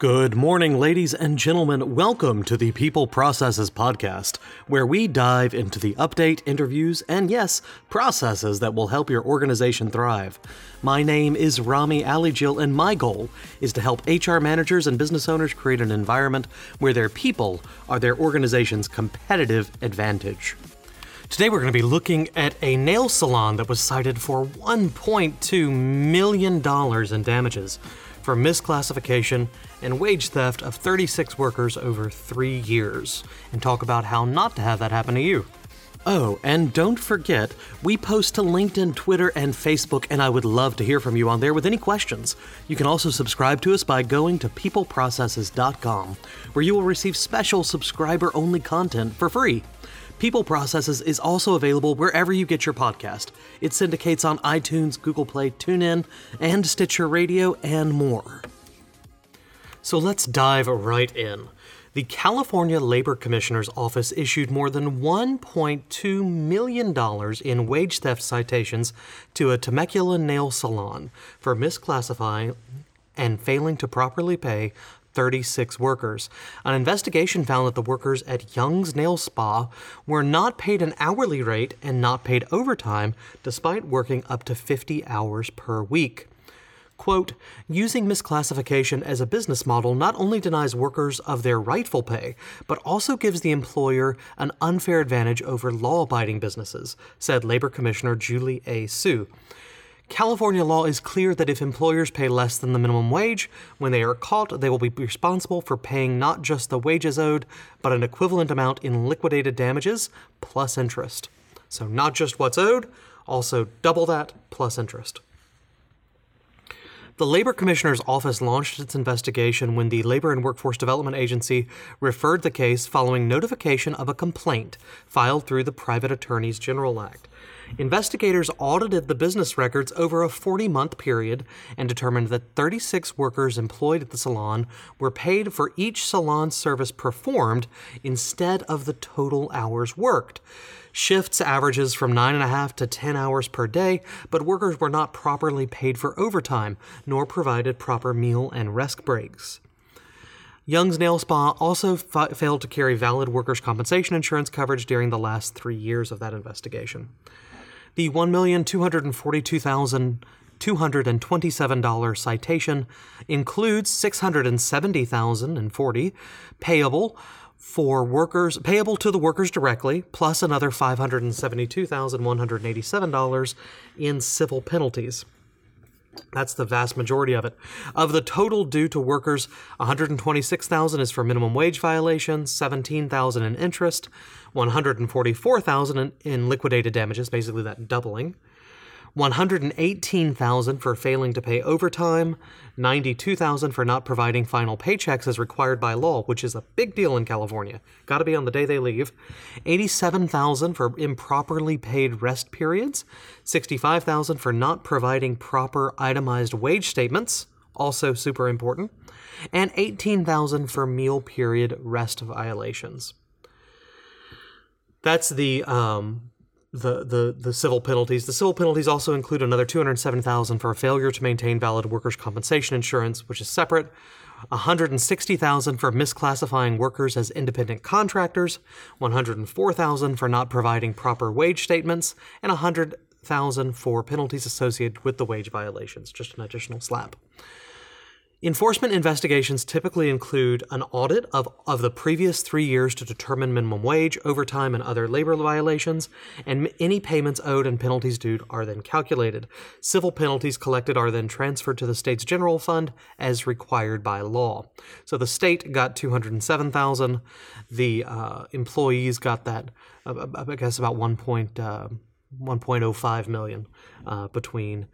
Good morning, ladies and gentlemen. Welcome to the People Processes Podcast, where we dive into the update, interviews, and yes, processes that will help your organization thrive. My name is Rami Alijil, and my goal is to help HR managers and business owners create an environment where their people are their organization's competitive advantage. Today, we're going to be looking at a nail salon that was cited for $1.2 million in damages for misclassification and wage theft of 36 workers over three years, and talk about how not to have that happen to you. Oh, and don't forget, we post to LinkedIn, Twitter, and Facebook, and I would love to hear from you on there with any questions. You can also subscribe to us by going to peopleprocesses.com, where you will receive special subscriber only content for free. People Processes is also available wherever you get your podcast. It syndicates on iTunes, Google Play, TuneIn, and Stitcher Radio, and more. So let's dive right in. The California Labor Commissioner's Office issued more than $1.2 million in wage theft citations to a Temecula nail salon for misclassifying and failing to properly pay 36 workers. An investigation found that the workers at Young's Nail Spa were not paid an hourly rate and not paid overtime despite working up to 50 hours per week. Quote, using misclassification as a business model not only denies workers of their rightful pay, but also gives the employer an unfair advantage over law abiding businesses, said Labor Commissioner Julie A. Su. California law is clear that if employers pay less than the minimum wage, when they are caught, they will be responsible for paying not just the wages owed, but an equivalent amount in liquidated damages plus interest. So, not just what's owed, also double that plus interest. The Labor Commissioner's Office launched its investigation when the Labor and Workforce Development Agency referred the case following notification of a complaint filed through the Private Attorneys General Act. Investigators audited the business records over a 40 month period and determined that 36 workers employed at the salon were paid for each salon service performed instead of the total hours worked. Shifts averages from 9.5 to 10 hours per day, but workers were not properly paid for overtime, nor provided proper meal and rest breaks. Young's Nail Spa also fa- failed to carry valid workers' compensation insurance coverage during the last three years of that investigation. The $1,242,227 citation includes 670,040 payable for workers payable to the workers directly, plus another $572,187 in civil penalties. That's the vast majority of it. Of the total due to workers, 126,000 is for minimum wage violations, 17,000 in interest, 144,000 in liquidated damages, basically that doubling. 118,000 for failing to pay overtime, 92,000 for not providing final paychecks as required by law, which is a big deal in California. Got to be on the day they leave. 87,000 for improperly paid rest periods, 65,000 for not providing proper itemized wage statements, also super important, and 18,000 for meal period rest violations. That's the um, the, the, the civil penalties. The civil penalties also include another 207,000 for a failure to maintain valid workers' compensation insurance, which is separate. 160,000 for misclassifying workers as independent contractors, 104,000 for not providing proper wage statements, and 100,000 for penalties associated with the wage violations, just an additional slap. Enforcement investigations typically include an audit of, of the previous three years to determine minimum wage, overtime, and other labor violations, and any payments owed and penalties due are then calculated. Civil penalties collected are then transferred to the state's general fund as required by law. So the state got 207,000, the uh, employees got that, uh, I guess about 1. Point, uh, 1.05 million uh, between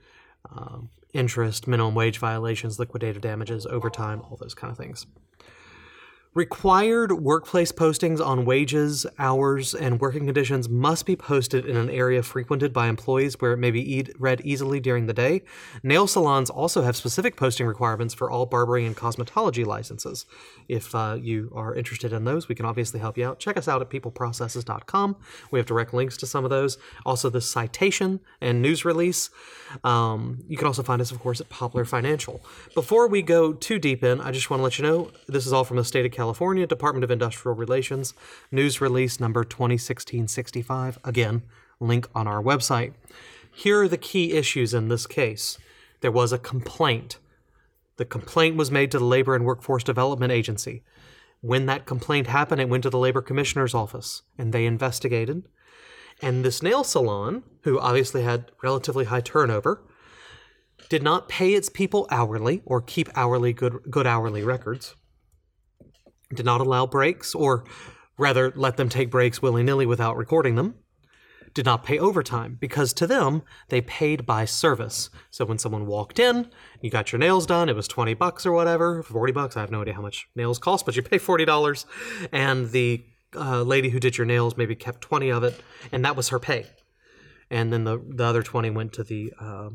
uh, interest, minimum wage violations, liquidated damages, overtime, all those kind of things. Required workplace postings on wages, hours, and working conditions must be posted in an area frequented by employees where it may be e- read easily during the day. Nail salons also have specific posting requirements for all barbering and cosmetology licenses. If uh, you are interested in those, we can obviously help you out. Check us out at peopleprocesses.com. We have direct links to some of those. Also, the citation and news release. Um, you can also find us, of course, at Poplar Financial. Before we go too deep in, I just want to let you know this is all from the state of California Department of Industrial Relations news release number 2016-65. Again, link on our website. Here are the key issues in this case. There was a complaint. The complaint was made to the Labor and Workforce Development Agency. When that complaint happened, it went to the Labor Commissioner's office and they investigated. And this nail salon, who obviously had relatively high turnover, did not pay its people hourly or keep hourly good good hourly records. Did not allow breaks or rather let them take breaks willy-nilly without recording them. Did not pay overtime because to them they paid by service. So when someone walked in, you got your nails done, it was 20 bucks or whatever, 40 bucks, I have no idea how much nails cost, but you pay $40 and the uh, lady who did your nails maybe kept 20 of it and that was her pay. And then the the other 20 went to the uh,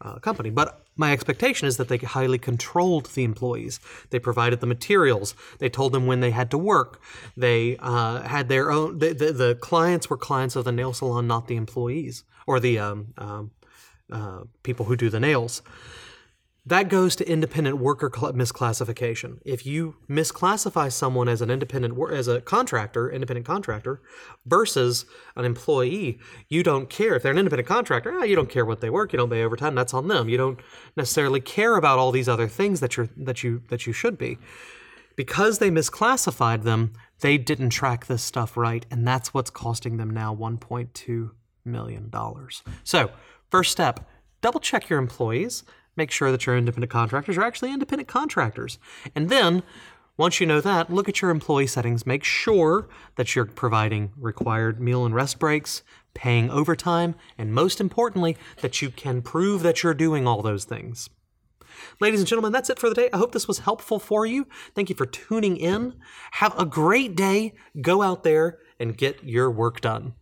uh, company. But my expectation is that they highly controlled the employees. They provided the materials. They told them when they had to work. They uh, had their own. The, the, the, clients were clients of the nail salon, not the employees or the um, um, uh, people who do the nails. That goes to independent worker misclassification. If you misclassify someone as an independent as a contractor, independent contractor, versus an employee, you don't care. If they're an independent contractor, ah, you don't care what they work. You don't pay overtime. That's on them. You don't necessarily care about all these other things that you're that you that you should be. Because they misclassified them, they didn't track this stuff right, and that's what's costing them now 1.2 million dollars. So, first step: double check your employees make sure that your independent contractors are actually independent contractors. And then, once you know that, look at your employee settings. Make sure that you're providing required meal and rest breaks, paying overtime, and most importantly, that you can prove that you're doing all those things. Ladies and gentlemen, that's it for the day. I hope this was helpful for you. Thank you for tuning in. Have a great day. Go out there and get your work done.